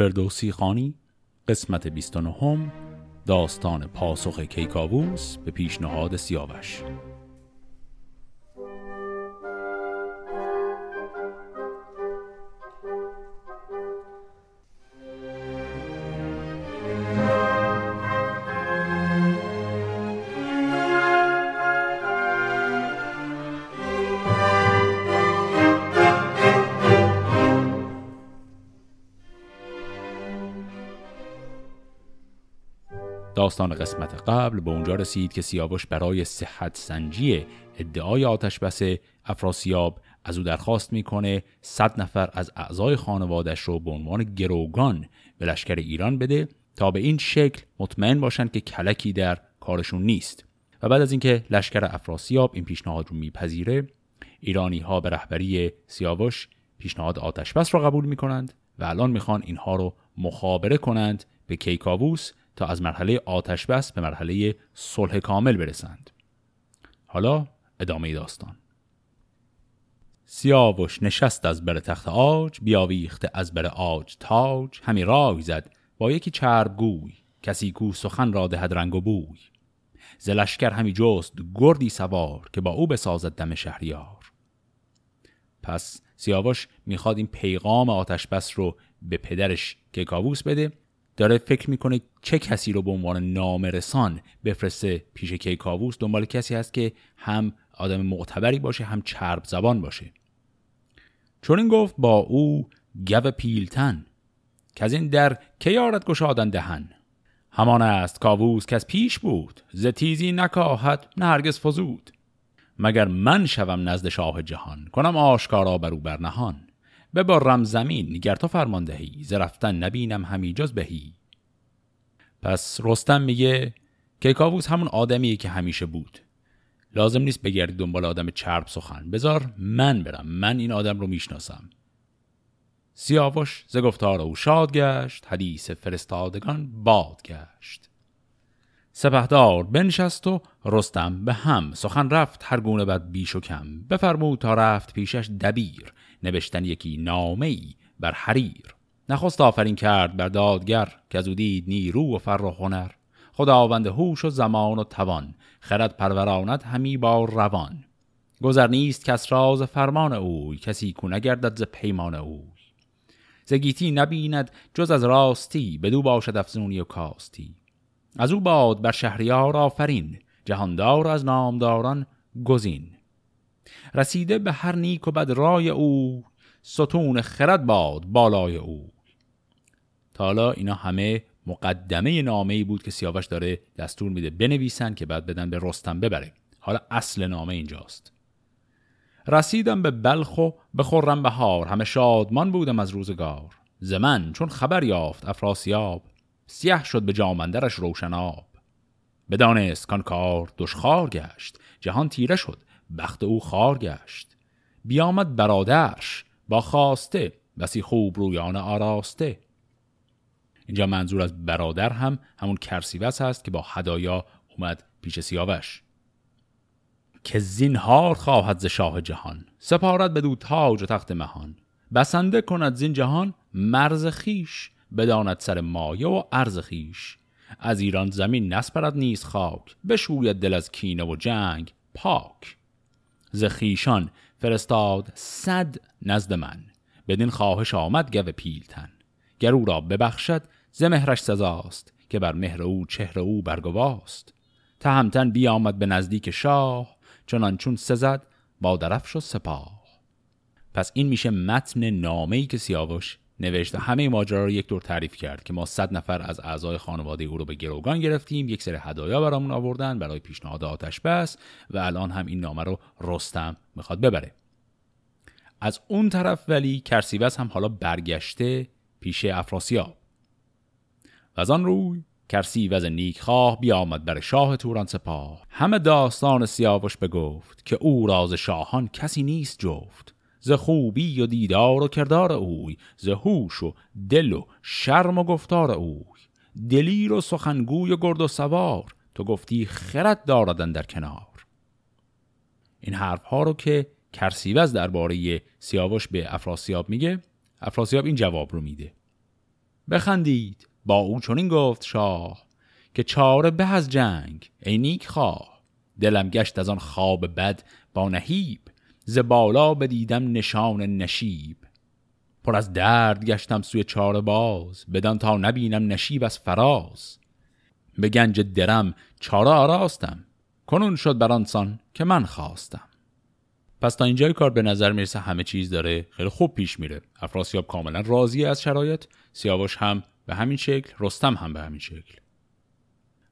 فردوسی خانی قسمت 29 داستان پاسخ کیکاووس به پیشنهاد سیاوش. داستان قسمت قبل به اونجا رسید که سیاوش برای صحت سنجی ادعای آتش بس افراسیاب از او درخواست می‌کنه صد نفر از اعضای خانوادش رو به عنوان گروگان به لشکر ایران بده تا به این شکل مطمئن باشن که کلکی در کارشون نیست. و بعد از اینکه لشکر افراسیاب این پیشنهاد رو میپذیره ایرانی ها به رهبری سیاوش پیشنهاد آتش بس را قبول می‌کنند و الان می‌خوان اینها رو مخابره کنند به کیکاووس تا از مرحله آتش بس به مرحله صلح کامل برسند. حالا ادامه داستان. سیاوش نشست از بر تخت آج بیاویخته از بر آج تاج. همی رای زد با یکی چرب گوی کسی کو سخن را دهد رنگ و بوی. زلشکر همی جست گردی سوار که با او بسازد دم شهریار. پس سیاوش می‌خواد این پیغام آتش بس رو به پدرش که کاووس بده داره فکر می‌کنه چه کسی رو به عنوان نامرسان بفرسته پیش کیکاووس دنبال کسی هست که هم آدم معتبری باشه هم چرب زبان باشه. چون این گفت با او گو پیلتن که از این در کیارت گشادن دهن. همان است کاووس که از پیش بود ز تیزی نکاهد نه هرگز فزود. مگر من شوم نزد شاه جهان کنم آشکارا بر او برنهان. ببارم زمین گر تو فرمان دهی ز رفتن نبینم همی جز بهی. پس رستم میگه که کاووس همون آدمیه که همیشه بود. لازم نیست بگردی دنبال آدم چرب سخن. بذار من برم من این آدم رو می‌شناسم. سیاوش ز گفتار او شاد گشت حدیث فرستادگان باد گشت. سپهدار بنشست و رستم به هم. سخن رفت هر گونه بد بیش و کم. بفرمود تا رفت پیشش دبیر. نوشتن یکی نامه ای بر حریر. نخست آفرین کرد بر دادگر که از او دید نیرو و فر و هنر. خداوند هوش و زمان و توان. خرد پروراند همی با روان. گذر نیست کس راز فرمان اوی. کسی کو نگردد ز پیمان اوی. زگیتی نبیند جز از راستی. بدو باشد افزونی و کاستی. از او باد بر شهریار آفرین جهاندار از نامداران گزین. رسیده به هر نیک و بد رای او ستون خرد باد بالای او. حالا اینا همه مقدمه نامه ای بود که سیاوش داره دستور میده بنویسن که بعد بدن به رستم ببره. حالا اصل نامه اینجاست. رسیدم به بلخ و به خرم بهار همه شادمان بودم از روزگار. زمن چون خبر یافت افراسیاب سیه شد به جامندرش روشناب بدانست کان کار دشخار گشت جهان تیره شد بخت او خار گشت. بیامد برادرش با خواسته بسی خوب رویان آراسته. اینجا منظور از برادر هم همون کرسیوس هست که با هدایا اومد پیش سیاوش. که زینهار خواهد ز شاه جهان سپارت بدو تاج و تخت مهان. بسنده کند زین جهان مرز خیش بداند سر مایه و ارز خیش از ایران زمین نسپرد نیست خاک بشوید دل از کینه و جنگ پاک. ز خیشان فرستاد صد نزد من بدین خواهش آمد گو پیلتن. گر او را ببخشد ز مهرش سزاست که بر مهر او چهر او برگواست. تهمتن بیامد به نزدیک شاه چنان چون سزد با درفش و سپاه. پس این میشه متن نامه‌ای که سیاوش نوشت و همه ماجرا رو یک دور تعریف کرد که ما صد نفر از اعضای خانواده او رو به گروگان گرفتیم یک سری هدایا برامون آوردن برای پیشنهاد آتش بس و الان هم این نامه رو رستم می‌خواد ببره. از اون طرف ولی کرسیوس هم حالا برگشته پیش افراسیاب. و از آن روی کرسیوز خواه بیامد بر شاه توران سپاه. همه داستان سیاوش بگفت که او راز شاهان کسی نیست جفت. ز خوبی و دیدار و کردار اوی ز هوش و دل و شرم و گفتار اوی. دلیر و سخنگوی و گرد و سوار تو گفتی خرد داردن در کنار. این حرف ها رو که کرسیوز درباره سیاوش به افراسیاب میگه افراسیاب این جواب رو میده. بخندید با او چنین گفت شاه که چاره به از جنگ ای نیک خواه. دلم گشت از آن خواب بد با نهیب ز بالا بدیدم نشان نشیب. پر از درد گشتم سوی چاره باز بدان تا نبینم نشیب از فراز. به گنج درم چاره آراستم کنون شد بر آنسان که من خواستم. پس تا اینجای کار به نظر می‌رسه همه چیز داره خیلی خوب پیش میره. افراسیاب کاملا راضی از شرایط سیاوش هم به همین شکل رستم هم به همین شکل.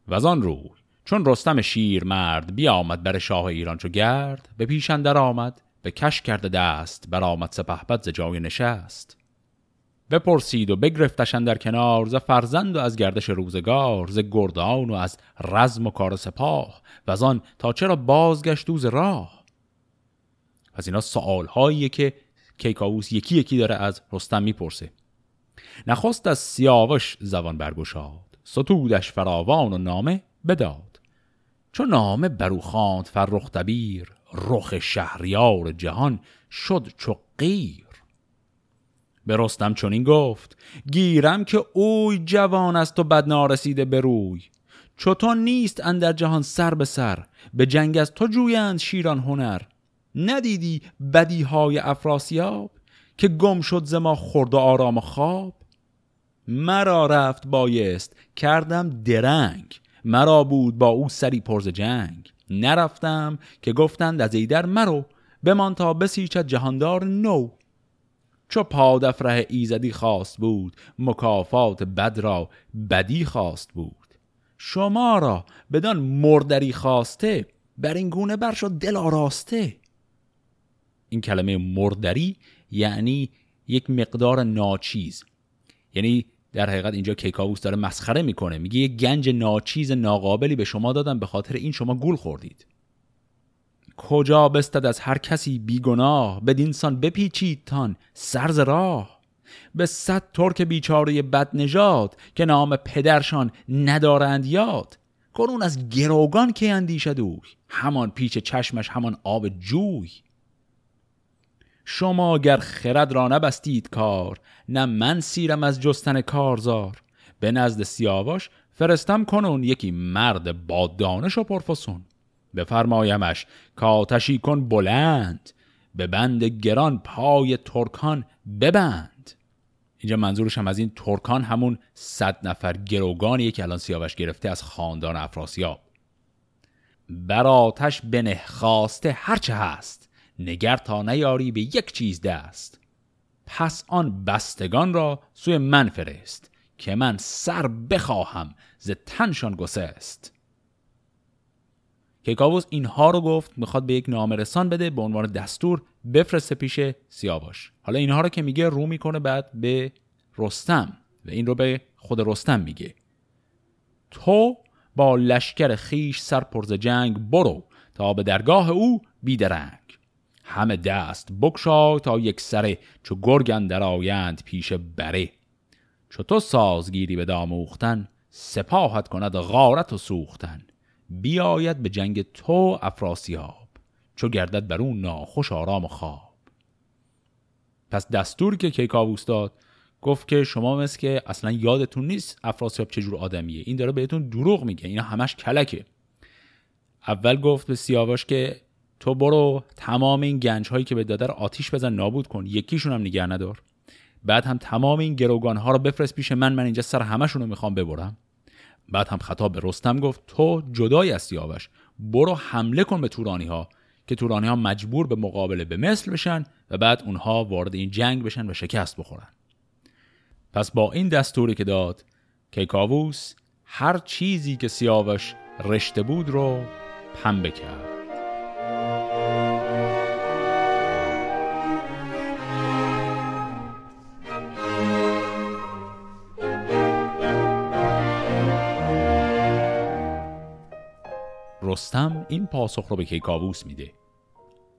و آن روی چون رستم شیر مرد بیامد بر شاه ایران چو گرد به پیش اندر آمد. به کش کرده دست برآمد سپهبد ز جای نشست. بپرسید و بگرفتش در کنار ز فرزند و از گردش روزگار ز گردان و از رزم و کار سپاه و از آن تا چرا بازگشت دوز راه؟ پس اینا سوال هاییه که کیکاووس یکی یکی داره از رستم می‌پرسه. نخست از سیاوش زبان برگشاد ستودش فراوان و نامه بداد. چون نامه برو خواند فرخ دبیر رخ شهریار جهان شد چو غیر به رستم چنین گفت گیرم که اوی جوان است و بد نارسیده بروی چطور نیست اندر جهان سر به سر به جنگ از تو جویند شیران هنر. ندیدی بدی های افراسیاب که گم شد ز ما خورد و آرام و خواب؟ مرا رفت بایست کردم درنگ. مرا بود با او سری پرز جنگ. نرفتم که گفتند از ایدر مرو بمان تا بسیچد جهاندار نو. چو پادفره ایزدی خواست بود مکافات بد را بدی خواست بود. شما را بدان مردری خواسته بر این گونه بر شد دل آراسته. این کلمه مردری یعنی یک مقدار ناچیز. یعنی در حقیقت اینجا کیکاووس داره مسخره می‌کنه. میگه یه گنج ناچیز ناقابلی به شما دادم به خاطر این شما گول خوردید. کجا بستد از هر کسی بیگناه؟ بدینسان بپیچید تان سرز راه. به صد ترک بیچاره بد نژاد که نام پدرشان ندارند یاد. کنون از گروگان که اندیشد اوی؟ همان پیچ چشمش همان آب جوی. شما گر خرد را نبستید کار نه من سیرم از جستن کارزار. به نزد سیاوش فرستم کنون یکی مرد با دانش و پرفسون. بفرمایمش کاتشی کن بلند به بند گران پای ترکان ببند. اینجا منظورش هم از این ترکان همون صد نفر گروگانیه که الان سیاوش گرفته از خاندان افراسیاب. بر آتش بنه خواسته هرچه هست. نگر تا نیاری به یک چیز دست. پس آن بستگان را سوی من فرست که من سر بخواهم ز تنشان گسست. کیکاووس اینها رو گفت می‌خواد به یک نامرسان بده به عنوان دستور بفرسته پیش سیاوش. حالا اینها رو که میگه رو می‌کنه بعد به رستم و این رو به خود رستم میگه. تو با لشکر خیش سرپرز جنگ برو تا به درگاه او بیدرنگ. همه دست بکشا تا یک سره چو در آیند پیش بره. چو تو سازگیری به داموختن سپاهت کند غارت و سوختن. بیاید به جنگ تو افراسیاب چو گردد بر اون ناخوش آرام و خواب. پس دستور که کیکاووس داد گفت که شما مثل که اصلا یادتون نیست افراسیاب چجور آدمیه. این داره بهتون دروغ میگه اینا همش کلکه. اول گفت به سیاوش که تو برو تمام این گنج هایی که به داده آتیش بزن نابود کن. یکیشون هم نگه ندار. بعد هم تمام این گروگان ها رو بفرست پیش من من اینجا سر همشون رو می‌خوام ببرم. بعد هم خطاب به رستم گفت تو جدای از سیاوش برو حمله کن به تورانی ها که تورانی ها مجبور به مقابله به مثل بشن و بعد اونها وارد این جنگ بشن و شکست بخورن. پس با این دستوری که داد کیکاووس هر چیزی که سیاوش رشته بود رو پنبه کرد. رستم این پاسخ رو به کیکاووس میده.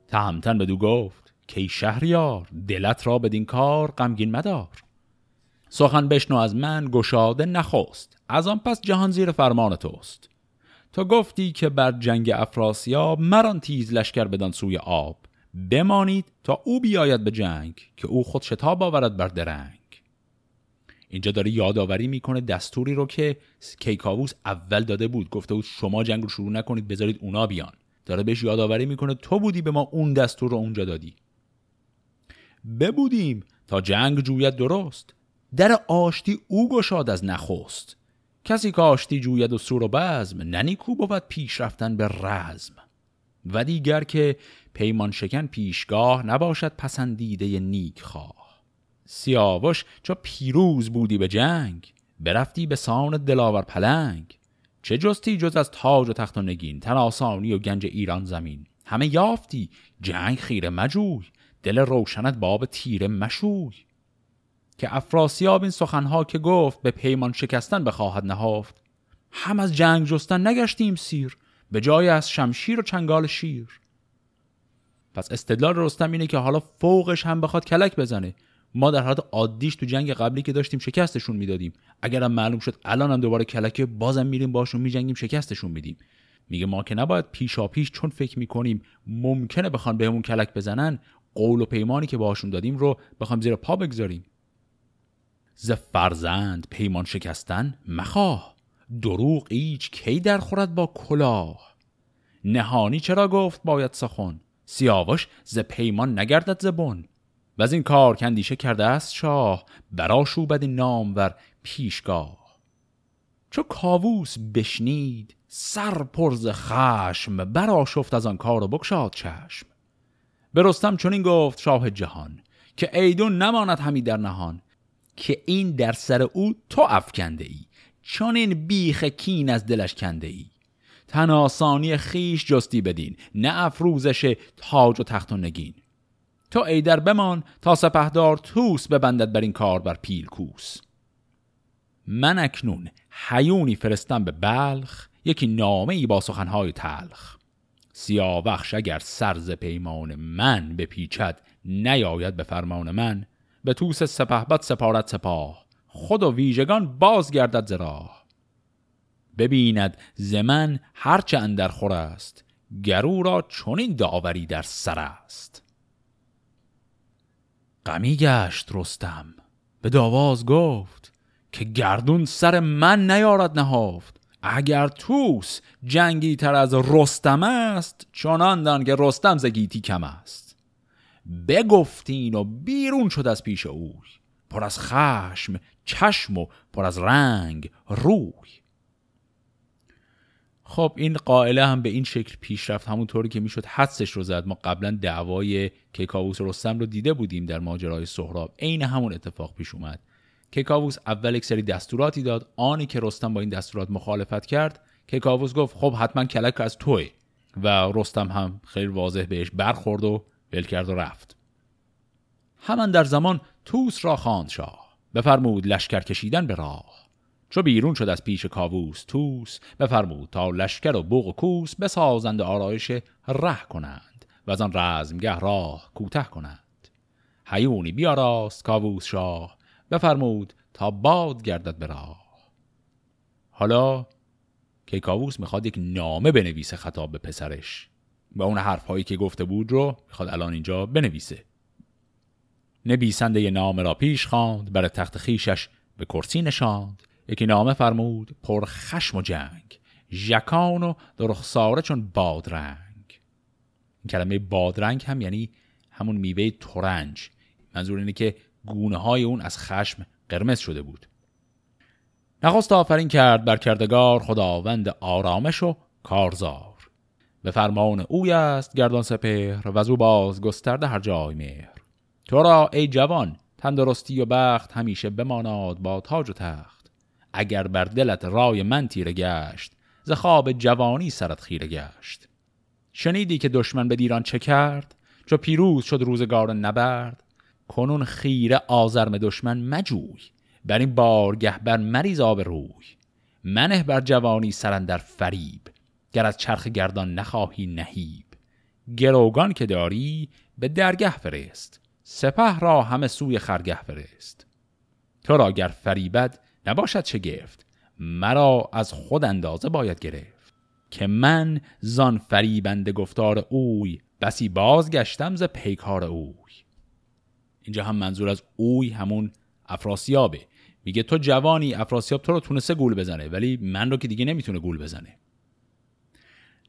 تهمتن بدو گفت کی شهریار دلت را بدین کار غمگین مدار. سخن بشنو از من گشاده نخواست از آن پس جهان زیر فرمان توست. تو گفتی که بر جنگ افراسیاب مران تیز لشکر بدان سوی آب. بمانید تا او بیاید به جنگ که او خود شتاب آورد بر درنگ. اینجا داره یادآوری می‌کنه دستوری رو که کیکاووس اول داده بود. گفته بود شما جنگ رو شروع نکنید بذارید اونا بیان. داره بهش یادآوری می‌کنه تو بودی به ما اون دستور رو اونجا دادی. ببودیم تا جنگ جوید درست. در آشتی او گشاد از نخست. کسی که آشتی جوید و سور و بزم ننیکو بود پیش رفتن به رزم. و دیگر که پیمان شکن پیشگاه نباشد پسندیده نیک خواه سیاوش چو پیروز بودی به جنگ برفتی به سان دلاور پلنگ. چه جستی جز از تاج و تخت و نگین تن آسانی و گنج ایران زمین. همه یافتی جنگ خیره مجوی دل روشنت باب تیره مشوی. که افراسیاب این سخنها که گفت به پیمان شکستن بخواهد نهافت هم از جنگ جستن نگشتیم سیر به جای از شمشیر و چنگال شیر. پس استدلال رستم اینه که حالا فوقش هم بخواد کلک بزنه. ما در حالت عادیش تو جنگ قبلی که داشتیم شکستشون می‌دادیم. اگرم معلوم شد الان هم دوباره کلکه بازم میریم باشون میجنگیم شکستشون میدیم. میگه ما که نباید پیشا پیش چون فکر می‌کنیم ممکنه بخوان بهمون کلک بزنن قول و پیمانی که باشون دادیم رو بخوام زیر پا بگذاریم. ز فرزند پیمان شکستن مخواه. دروغ ایچ کی در خورد با کلاه. نهانی چرا گفت باید سخن؟ سیاوش ز پیمان نگردد زبون و از این کار کندیشه کرده است شاه برا شوبد نامور پیشگاه. چو کاووس بشنید سر پرز خشم برا شفت از آن کار و بکشاد چشم. به رستم چنین گفت شاه جهان که ایدون نماند همی در نهان که این در سر او تو افکنده ای چون این بیخ کین از دلش کنده ای. تن آسانی خیش جستی بدین نه افروزش تاج و تخت و نگین. تو ایدر بمان تا سپهدار توس ببندد بر این کار بر پیل کوس. من اکنون حیونی فرستم به بلخ یکی نامه ای با سخنهای تلخ. سیاوخش اگر سرز پیمان من بپیچد نیاید به فرمان من. به توس سپهبد سپارت سپاه خود و ویژگان بازگردد ز راه. ببیند زمن هرچه اندر خور است گرو را چنین داوری در سر است. غمی گشت رستم. به داواز گفت که گردون سر من نیارد نهافت. اگر توس جنگی تر از رستم است چنان دان که رستم زگیتی کم است. بگفتین و بیرون شد از پیش اوی. پر از خشم چشم و پر از رنگ روی. خب این قائله هم به این شکل پیش رفت. همونطوری که می‌شد حدسش رو زد. ما قبلا دعوای کیکاووس رستم رو دیده بودیم در ماجرای سهراب. عین همون اتفاق پیش اومد. کیکاووس اول یک سری دستوراتی داد. آنی که رستم با این دستورات مخالفت کرد کیکاووس گفت خب حتما کلک از توه و رستم هم خیلی واضح بهش برخورد و بل کرد و رفت. همان در زمان توس را خواند شاه بفرمود لشکر کشیدن به راه. چو بیرون شد از پیش کاووس توس بفرمود تا لشکر و بوق و کوس بسازند آرایش ره کنند و از آن رزمگه راه کوته کنند. هیونی بیاراست کاووس شاه بفرمود تا باد گردد به راه. حالا که کاووس می‌خواد یک نامه بنویسه خطاب به پسرش و اون حرف هایی که گفته بود رو می‌خواد الان اینجا بنویسه. نویسنده نامه را پیش خواند بر تخت خیشش به کرسی نشاند. یکی نامه فرمود پر خشم و جنگ ژکان و درخساره چون بادرنگ. این کلمه بادرنگ هم یعنی همون میوه ترنج. منظور اینه که گونه های اون از خشم قرمز شده بود. نخست آفرین کرد بر کردگار خداوند آرامش و کارزار. به فرمان اوی است گردان سپهر و از او باز گسترده هر جای مهر. تو را ای جوان تندرستی و بخت همیشه بماناد با تاج و تخت. اگر بر دلت رای من تیره گشت ز خواب جوانی سرت خیره گشت. شنیدی که دشمن به دیران چه کرد؟ چو پیروز شد روزگار نبرد. کنون خیره آزرم دشمن مجوی بر این بارگه بر مریض آب روی. منه بر جوانی سرندر فریب گر از چرخ گردان نخواهی نهیب. گروگان که داری به درگه فرست. سپه را همه سوی خرگه فرست. تو را گر فریبد نباشد چه گفت مرا از خود اندازه باید گرفت که من زان فریبند گفتار اوی بسی بازگشتم ز پیکار اوی. اینجا هم منظور از اوی همون افراسیابه. میگه تو جوانی افراسیاب تو رو تونسته گول بزنه ولی من رو که دیگه نمی‌تونه گول بزنه.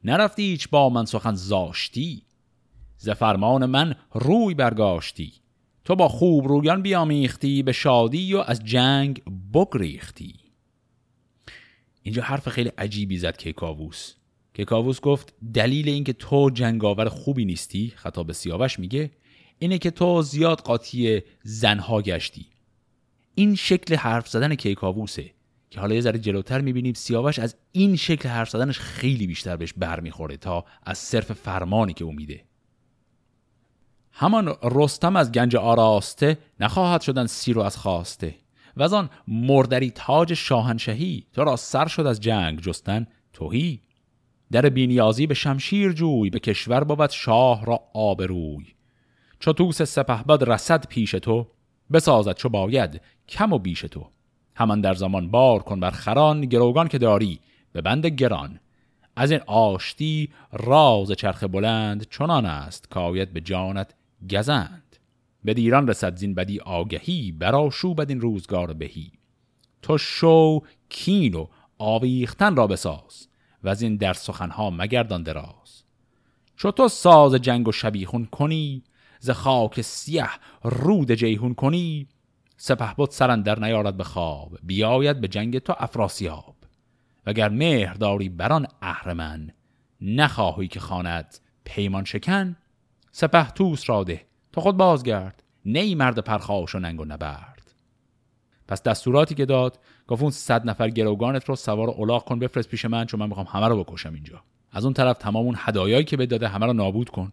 نرفتی هیچ با من سخن زاشتی؟ ز فرمان من روی برگاشتی. تو با خوب رویان بیامیختی به شادی و از جنگ بگریختی. اینجا حرف خیلی عجیبی زد کیکاووس. کیکاووس گفت دلیل اینکه تو جنگاور خوبی نیستی خطاب سیاوش میگه اینه که تو زیاد قاطی زنها گشتی. این شکل حرف زدن کیکاووسه که حالا یه ذره جلوتر می‌بینیم سیاوش از این شکل حرف زدنش خیلی بیشتر بهش برمیخوره تا از صرف فرمانی که امیده همان رستم از گنج آراسته نخواهد شدن سیر و از خواسته. و از آن مردری تاج شاهنشهی تو را سر شد از جنگ جستن توهی در بینیازی به شمشیر جوی به کشور بود شاه را آبروی. چو توس سپهبد رسد پیش تو بسازد چو باید کم و بیش تو. همان در زمان بار کن بر خران گروگان که داری به بند گران. از این آشتی راز چرخ بلند چنان است که به جانت گزند. به دیران رسد زین بدی آگهی برا شو بدین روزگار بهی. تو شو کین و آویختن را بساز و از این در سخنها مگردان دراز. چو تو ساز جنگ و شبیخون کنی ز خاک سیه رود جیهون کنی سپه بود سرن در نیارد به خواب بیاید به جنگ تو افراسیاب. وگر مهر داری بران اهرمن نخواهی که خاند پیمان شکن. سپه توس را ده تا خود بازگرد. نی مرد پرخاش و ننگ و نبرد. پس دستوراتی که داد گفت اون صد نفر گروگانت رو سوار الاغ کن بفرست پیش من چون من می‌خوام همه رو بکشم اینجا. از اون طرف تمام اون هدایایی که به داده همه رو نابود کن.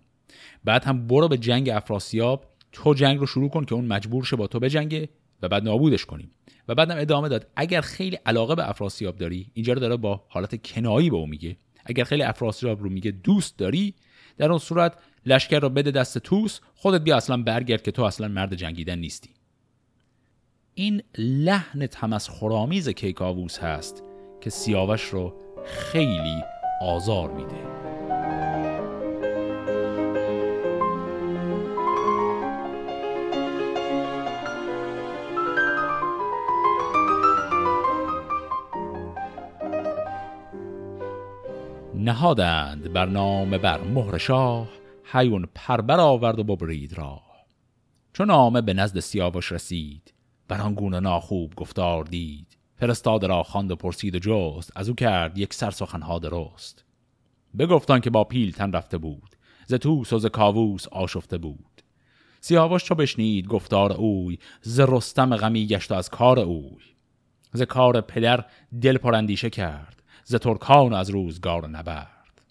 بعد هم برو به جنگ افراسیاب تو جنگ رو شروع کن که اون مجبور شه با تو بجنگه و بعد نابودش کنیم. و بعدم ادامه داد اگر خیلی علاقه به افراسیاب داری اینجا رو داره با حالت کنایی به اون میگه. اگر خیلی افراسیاب رو میگه دوست داری در اون صورت لشکر رو بده دست توس خودت بیا اصلا برگرد که تو اصلا مرد جنگیدن نیستی. این لحن تمسخرآمیز کیکاووس هست که سیاوش رو خیلی آزار میده. نهادند بر نام بر مهر شاه حیون پربر آورد و ببرید را چون نامه به نزد سیاوش رسید بر آن گونه ناخوب گفتار دید. فرستاد را خواند و پرسید و جست از او کرد یک سر سخنها درست. بگفتان که با پیلتن رفته بود ز توس و ز کاووس آشفته بود. سیاوش چو بشنید گفتار اوی ز رستم غمی گشت از کار اوی. ز کار پدر دل پراندیشه کرد. ز ترکان از روزگار نبرد.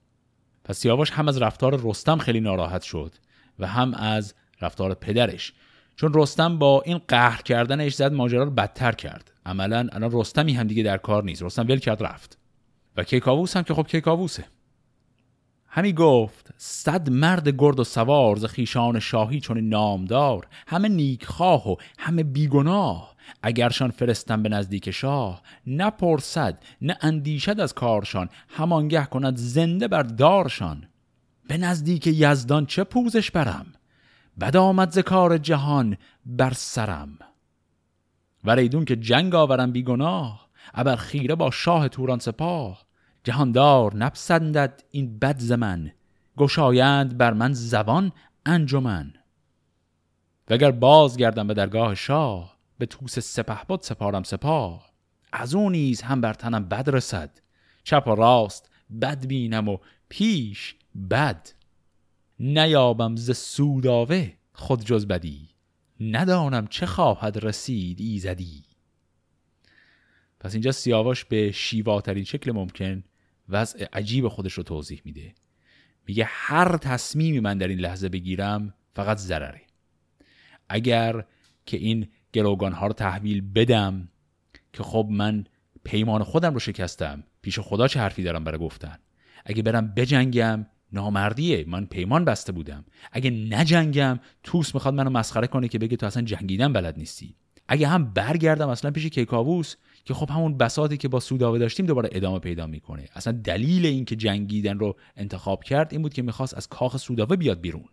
پس سیاوش هم از رفتار رستم خیلی ناراحت شد و هم از رفتار پدرش چون رستم با این قهر کردنش زد ماجرا رو بدتر کرد. عملا الان رستمی هم دیگه در کار نیست. رستم ول کرد رفت. و کیکاووس هم که خب کیکاووسه. همی گفت صد مرد گرد و سوار ز خیشان شاهی چون نامدار همه نیکخواه و همه بیگناه. اگرشان فرستم به نزدیک شاه نپرسد نه اندیشد از کارشان همانگه کند زنده بر دارشان. به نزدیک یزدان چه پوزش برم؟ بد آمد ز کار جهان بر سرم. وریدون که جنگ آورم بیگناه ابر خیره با شاه توران سپاه. جهاندار نپسندد این بد زمن گشایند بر من زبان انجمن. وگر باز گردم به درگاه شاه به توس سپه بود سپارم سپاه. از اون نیز هم بر تنم بد رسد. چپ و راست بد بینم و پیش بد. نیابم ز سوداوه خود جز بدی. ندانم چه خواهد رسید ایزدی. پس اینجا سیاوش به شیواترین شکل ممکن وضع عجیب خودش رو توضیح میده. میگه هر تصمیمی من در این لحظه بگیرم فقط ضرره. اگر که این گروگان ها رو تحویل بدم که خب من پیمان خودم رو شکستم پیش خدا چه حرفی دارم برای گفتن؟ اگه برم بجنگم نامردیه من پیمان بسته بودم. اگه نجنگم توس می‌خواد منو مسخره کنه که بگه تو اصلا جنگیدن بلد نیستی. اگه هم برگردم اصلا پیش کیکاووس که خب همون بساطی که با سوداوه داشتیم دوباره ادامه پیدا می‌کنه. اصلا دلیل اینکه جنگیدن رو انتخاب کرد این بود که می‌خواست از کاخ سوداوه بیاد بیرون.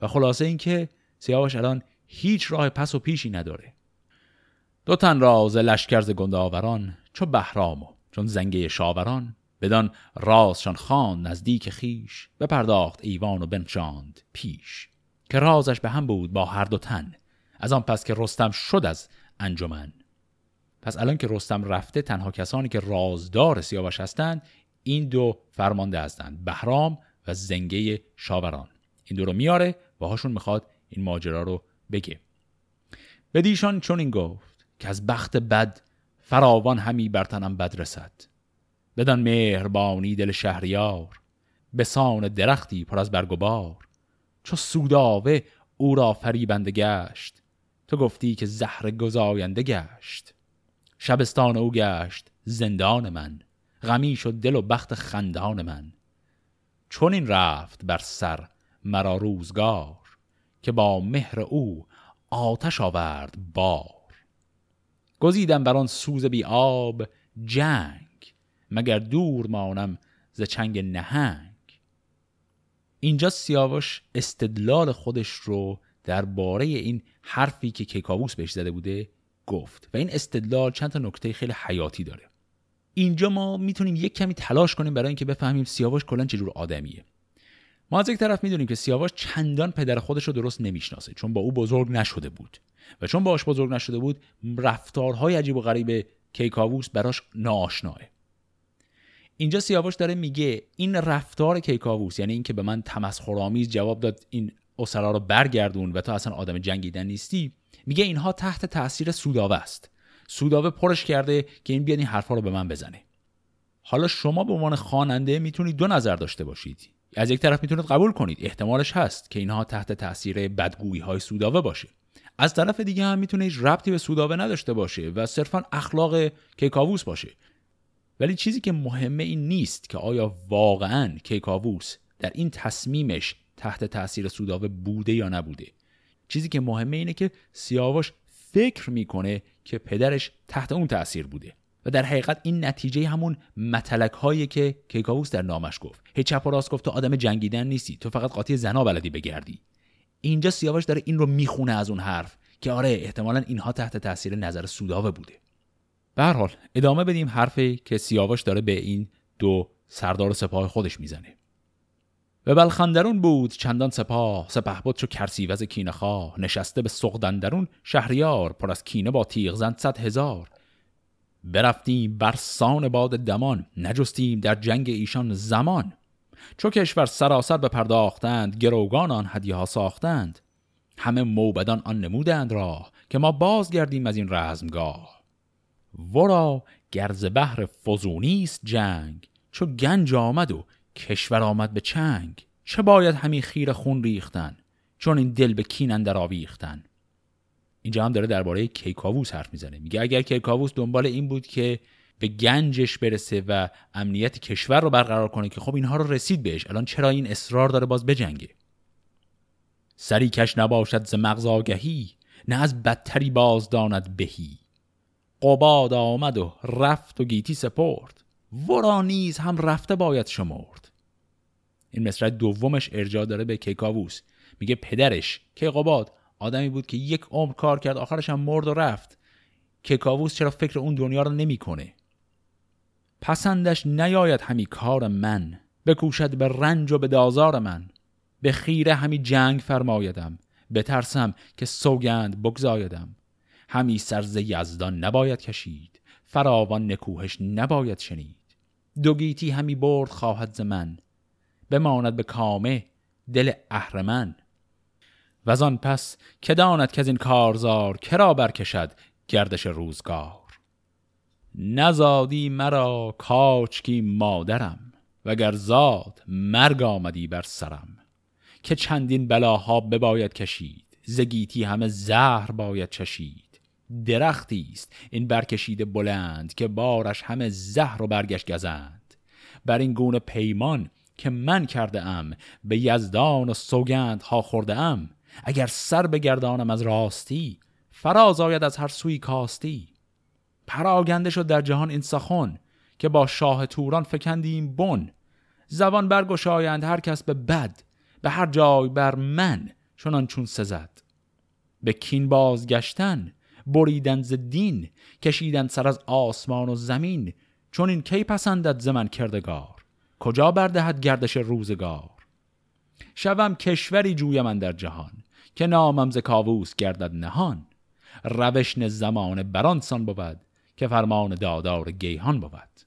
و خلاصه اینکه سیاوش الان هیچ راه پس و پیشی نداره. دو تن راز لشکرز گنداوران چو بهرام و چون زنگه شاوران بدان رازشان خان نزدیک خیش بپرداخت ایوان و بنشاند پیش. که رازش به هم بود با هر دو تن از آن پس که رستم شد از انجمن. پس الان که رستم رفته تنها کسانی که رازدار سیاوش هستند این دو فرمانده هستند بهرام و زنگه شاوران. این دو رو میاره و هاشون می‌خواد این ماجرا رو بگه بدیشان چون این گفت که از بخت بد فراوان همی برتنم بد رسد. بدان مهربانی دل شهریار به سان درختی پر از برگ و بار. چو سوداوه او را فریبنده گشت تو گفتی که زهر گزاینده گشت. شبستان او گشت زندان من غمی شد دل و بخت خندان من. چون این رفت بر سر مرا روزگار. که با مهر او آتش آورد بار. گزیدم بر آن سوز بی آب جنگ مگر دور مانم ز چنگ نهنگ. اینجا سیاوش استدلال خودش رو درباره این حرفی که کیکاووس بهش زده بوده گفت و این استدلال چند تا نکته خیلی حیاتی داره. اینجا ما می‌تونیم یک کمی تلاش کنیم برای اینکه بفهمیم سیاوش کلا چجور آدمیه. ما از یک طرف می‌دونیم که سیاوش چندان پدر خودش رو درست نمی‌شناسه چون با او بزرگ نشده بود و چون باش بزرگ نشده بود رفتارهای عجیب و غریب کیکاووس براش ناآشناه. اینجا سیاوش داره میگه این رفتار کیکاووس یعنی اینکه به من تمسخرآمیز جواب داد این اسرا رو برگردون و تو اصلا آدم جنگیدن نیستی میگه اینها تحت تاثیر سوداوه است. سوداوه پرش کرده که این بیاد این حرفا رو به من بزنه. حالا شما به عنوان خواننده می‌تونید دو نظر داشته باشید. از یک طرف می‌تونید قبول کنید احتمالش هست که اینها تحت تاثیر بدگویی های سوداوه باشه. از طرف دیگه هم می‌تونه هیچ ربطی به سوداوه نداشته باشه و صرفا اخلاق کیکاووس باشه. ولی چیزی که مهمه این نیست که آیا واقعا کیکاووس در این تصمیمش تحت تاثیر سوداوه بوده یا نبوده. چیزی که مهمه اینه که سیاوش فکر می‌کنه که پدرش تحت اون تاثیر بوده. و در حقیقت این نتیجه همون متلک هایی که کیکاووس در نامش گفت. هی چپ و راست گفت تو آدم جنگیدن نیستی. تو فقط قاطی زنا بلدی بگردی. اینجا سیاوش داره این رو می‌خونه از اون حرف که آره احتمالا اینها تحت تاثیر نظر سوداوه بوده. به حال ادامه بدیم حرفی که سیاوش داره به این دو سردار سپاه خودش می‌زنه. به بلخندرون بود چندان سپاه سپه بود چو کرسیوز کینه خواه نشسته به سغدندرون شهریار پر از کینه با تیغ زند صد هزار. برفتیم بر سان باد دمان نجستیم در جنگ ایشان زمان. چو کشور سراسر به پرداختند گروگان آن هدیه ها ساختند. همه موبدان آن نمودند راه که ما بازگردیم از این رزمگاه. ورا گرز بحر فزونیست جنگ چو گنج آمد و کشور آمد به چنگ. چه باید همین خیر خون ریختن چون این دل به کین اندر آویختن؟ اینجا هم داره درباره کیکاووس حرف می‌زنه. میگه اگر کیکاووس دنبال این بود که به گنجش برسه و امنیت کشور رو برقرار کنه که خب اینها رو رسید بهش الان چرا این اصرار داره باز بجنگه؟ سری کش نباشد ز مغز آگهی نه از بدتری باز داند بهی. قباد آمد و رفت و گیتی سپرد ورا نیز هم رفته باید شمرد. این مصرع دومش ارجاع داره به کیکاووس. میگه پدرش کیقباد آدمی بود که یک عمر کار کرد آخرش هم مرد و رفت. کیکاووس چرا فکر اون دنیا رو نمی‌کنه؟ پسندش نیاید همی کار من. بکوشد به رنج و به دازار من. به خیره همی جنگ فرمایدم. بترسم که سوگند بگذایدم همی سرز یزدان نباید کشید. فراوان نکوهش نباید شنید. دوگیتی همی برد خواهد ز من. بماند به کامه دل اهرمن. و آن پس که داند که از این کارزار کرا برکشد گردش روزگار. نزادی مرا کاچکی مادرم وگر زاد مرگ آمدی بر سرم. که چندین بلاها بباید کشید زگیتی همه زهر باید چشید. درختی است این برکشیده بلند که بارش همه زهر و برگش گزند. بر این گونه پیمان که من کرده ام به یزدان و سوگند ها خورده ام. اگر سر بگردانم از راستی فراز آید از هر سوی کاستی. پراگنده شد در جهان این سخن که با شاه توران فکندیم بن. زبان برگشایند هر کس به بد به هر جای بر من چنان چون سزد. به کین بازگشتن بریدن ز دین کشیدن سر از آسمان و زمین. چون این کی پسندد ز من کردگار؟ کجا بردهد گردش روزگار؟ شوم کشوری جویم در جهان. که نامم ز کاووس گردد نهان. روشن زمان برانسان بود که فرمان دادار گیهان بود.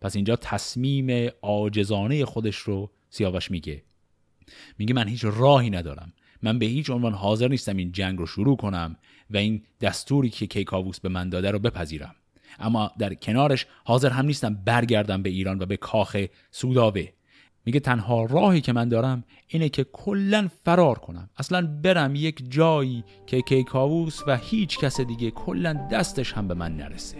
پس اینجا تصمیم آجزانه خودش رو سیاوش میگه. میگه من هیچ راهی ندارم. من به هیچ عنوان حاضر نیستم این جنگ رو شروع کنم و این دستوری که کیکاووس به من داده رو بپذیرم. اما در کنارش حاضر هم نیستم برگردم به ایران و به کاخ سوداوه. میگه تنها راهی که من دارم اینه که کلا فرار کنم. اصلا برم یک جایی که کیکاووس و هیچ کس دیگه کلا دستش هم به من نرسه.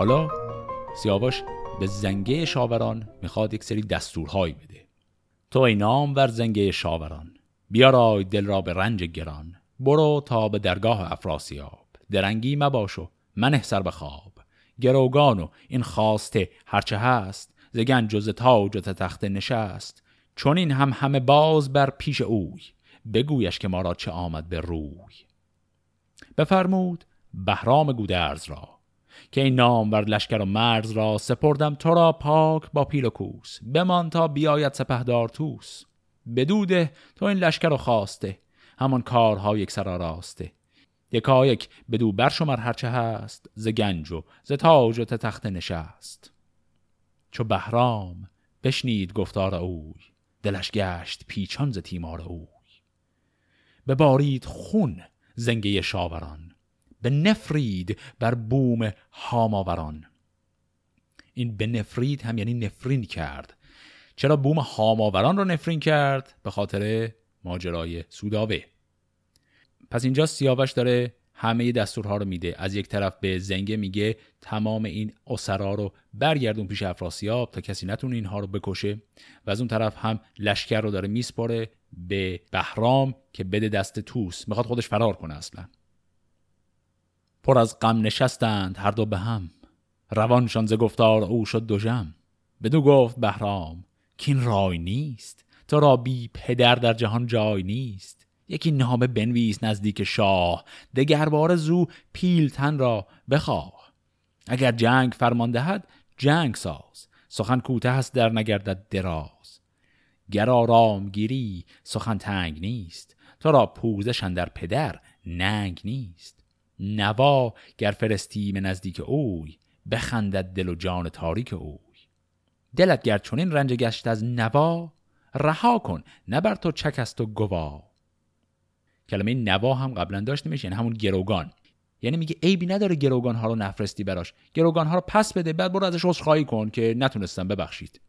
حالا سیاوش به زنگه شاوران می‌خواد یک سری دستورهایی بده. تو ای نام ور زنگه شاوران بیارای دل را به رنج گران. برو تا به درگاه افراسیاب. درنگی مباشو منه سر به خواب. گروگان و این خواسته هرچه هست زگن جز تاج و تخت نشست. چون این هم همه باز بر پیش اوی بگویش که ما را چه آمد به روی. بفرمود بهرام گودرز را. که این نام بر لشکر و مرز را سپردم تو را پاک با پیل و کوس. بمان تا بیاید سپهدار توس بدوده تو این لشکر رو خواسته. همان کارها یک سر راسته یکا یک بدو برشمر هرچه هست. ز گنج و ز تاج و تخت نشست. چو بهرام بشنید گفتار اوی. دلش گشت پیچان ز تیمار اوی. ببارید خون زنگه شاوران. به نفرید بر بوم هاماوران. این به نفرید هم یعنی نفرین کرد. چرا بوم هاماوران رو نفرین کرد؟ به خاطر ماجرای سوداوه. پس اینجا سیاوش داره همه دستورها رو میده. از یک طرف به زنگه میگه تمام این اسرا رو برگردون پیش افراسیاب تا کسی نتونه اینها رو بکشه. و از اون طرف هم لشکر رو داره میسپاره به بهرام که بده دست توس می‌خواد خودش فرار کنه اصلا. پر از غم نشستند هر دو به هم. روانشان ز گفتار او شد دو جم. بدو گفت بهرام کین رای نیست. تو را بی پدر در جهان جای نیست. یکی نامه بنویس نزدیک شاه. دگربار زو پیلتن را بخواه. اگر جنگ فرمان دهد جنگ ساز. سخن کوته است در نگردد دراز. گر آرام گیری سخن تنگ نیست. تو را پوزش در پدر ننگ نیست. نوا گر فرستی به نزدیک اوی بخندد دل و جان تاریک اوی. دلت گر چنین رنج گشت از نوا رها کن نبر تو چک است و گوا. کلمه نوا هم قبلا داشته میشه یعنی همون گروگان. یعنی میگه عیبی نداره گروگان ها رو نفرستی براش. گروگان ها رو پس بده بعد برو ازش عذرخواهی کن که نتونستم ببخشید.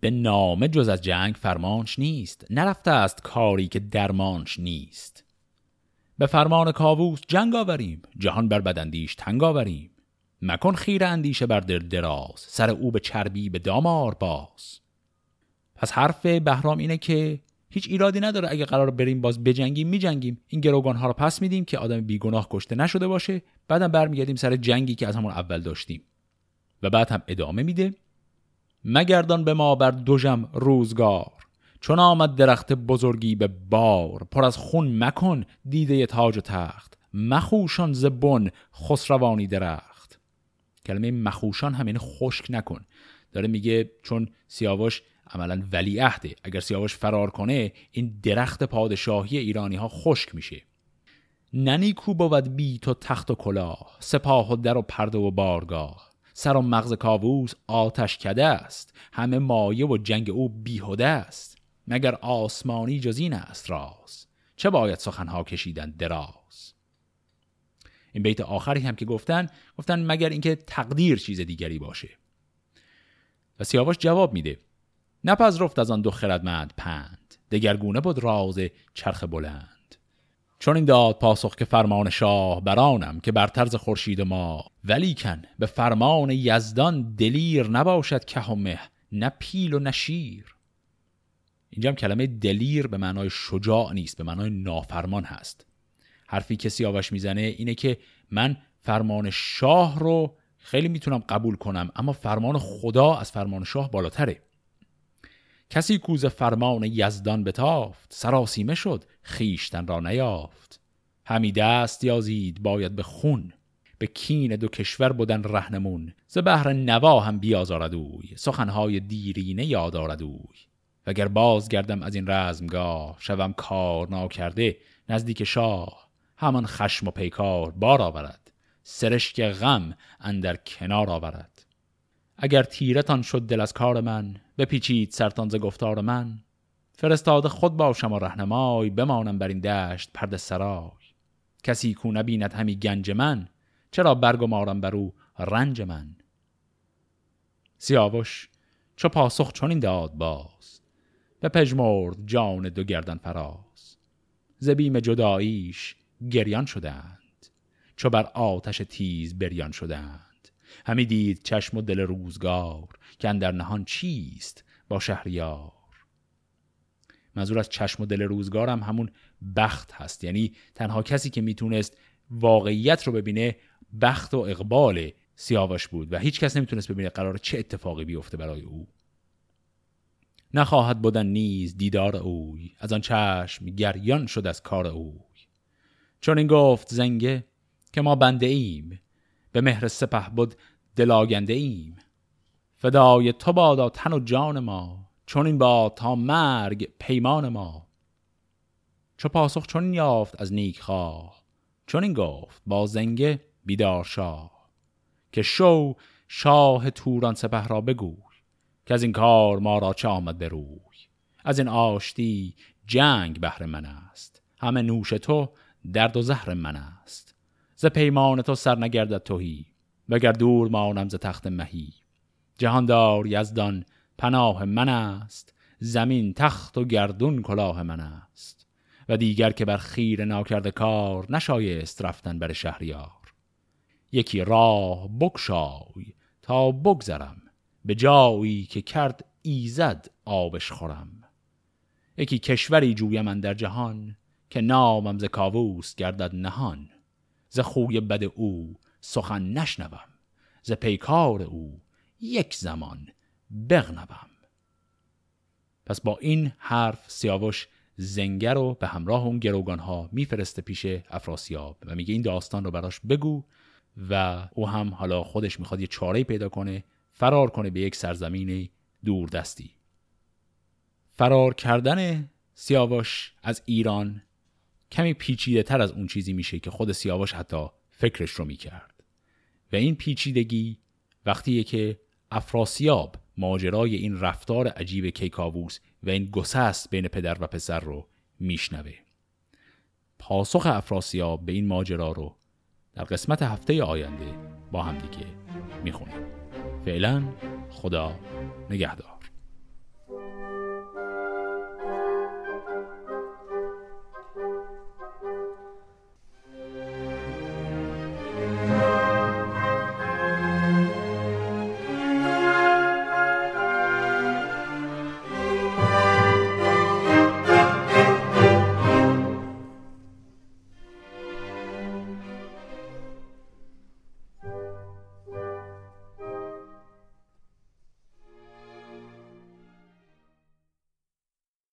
به نامه جز از جنگ فرمانش نیست. نرفته است کاری که درمانش نیست. به فرمان کاووس جنگ آوریم جهان بر بدندیش تنگ آوریم. مکن خیر اندیشه بر در دراز سر او به چربی به دامار باز. پس حرف بهرام اینه که هیچ ایرادی نداره اگه قرار بریم باز بجنگیم میجنگیم. این گروگان ها رو پس میدیم که آدم بیگناه کشته نشده باشه. بعدم برمیگردیم سر جنگی که از همون اول داشتیم. و بعد هم ادامه میده. مگردان به ما بر دوژم روزگار. چون آمد درخت بزرگی به بار پر از خون مکن دیده تاج و تخت مخوشان زبون خسروانی درخت. کلمه مخوشان همین خشک نکن. داره میگه چون سیاوش عملا ولیعهده اگر سیاوش فرار کنه این درخت پادشاهی ایرانی ها خشک میشه. ننیکو بود بی تو تخت و کلاه سپاه و در و پرده و بارگاه. سر و مغز کاووس آتش کده است همه مایه و جنگ او بیهوده است. مگر آسمانی جز این است راز؟ چه باید سخنها کشیدن دراز؟ این بیت آخری هم که گفتن گفتن مگر اینکه تقدیر چیز دیگری باشه. و سیاوش جواب میده نپذرفت از آن دو خردمند پند دگرگونه بود راز چرخ بلند. چون این داد پاسخ که فرمان شاه برانم که بر طرز خورشید ما ولیکن به فرمان یزدان دلیر نباشد که و مه نه پیل و نه شیر. اینجا هم کلمه دلیر به معنای شجاع نیست به معنای نافرمان هست. حرفی که سیاوش می‌زنه اینه که من فرمان شاه رو خیلی می‌تونم قبول کنم اما فرمان خدا از فرمان شاه بالاتره. کسی کوز فرمان یزدان بتافت سراسیمه شد خیشتن را نیافت. همی دست یازید باید به خون به کین دو کشور بودن رهنمون. ز بهر نوا هم بیازارد اوی سخنهای دیرینه یاد وگر باز گردم از این رزمگاه شوم کار ناکرده نزدیک شاه همان خشم و پیکار بار آورد سرشک غم اندر کنار آورد. اگر تیرتان شد دل از کار من بپیچید سرتان ز گفتار من. فرستاده خود باشم و رهنمای بمانم بر این دشت پرد سرای. کسی کو نبیند همی گنج من چرا برگمارم بر او رنج من؟ سیاوش چو پاسخ چون این داد باز به پژمرد جان دو گردن فراز. زبیم جداییش گریان شدند. چو بر آتش تیز بریان شدند. همی دید چشم و دل روزگار که در نهان چیست با شهریار. منظور از چشم و دل روزگارم همون بخت هست. یعنی تنها کسی که می‌تونست واقعیت رو ببینه بخت و اقبال سیاوش بود و هیچ کس نمی‌تونست ببینه قرار چه اتفاقی بیفته برای او. نخواهد بودن نیز دیدار اوی از آن چشم گریان شد از کار اوی. چون این گفت زنگه که ما بنده ایم به مهر سپه بود دلاگنده ایم. فدای تو بادا تن و جان ما چون این با تا مرگ پیمان ما. چو پاسخ چون یافت از نیک خواه چون این گفت با زنگه بیدار شاه. که شو شاه توران سپه را بگوی. که از این کار ما را چه آمد به روی؟ از این آشتی جنگ بهر من است. همه نوش تو درد و زهر من است. ز پیمان تو سر نگردد توهی وگر دور مانم ز تخت مهی. جهاندار یزدان پناه من است زمین تخت و گردون کلاه من است. و دیگر که بر خیر ناکرده کار نشایست رفتن بر شهریار. یکی راه بکشای تا بگذرم به جایی که کرد ایزد آبش خورم. یکی کشوری جویم من در جهان که نامم ز کاووس گردد نهان. ز خوی بد او سخن نشنوم ز پیکار او یک زمان بغنوم. پس با این حرف سیاوش زنگر رو به همراه اون گروگان ها میفرسته پیش افراسیاب و میگه این داستان رو براش بگو و او هم حالا خودش می‌خواد یه چاره پیدا کنه فرار کنه به یک سرزمین دوردستی. فرار کردن سیاوش از ایران کمی پیچیده تر از اون چیزی میشه که خود سیاوش حتی فکرش رو می‌کرد. و این پیچیدگی وقتیه که افراسیاب ماجرای این رفتار عجیب کیکاووس و این گسست بین پدر و پسر رو میشنوه. پاسخ افراسیاب به این ماجرا رو در قسمت هفته آینده با هم دیگه می‌خونیم. فعلا خدا نگهدار.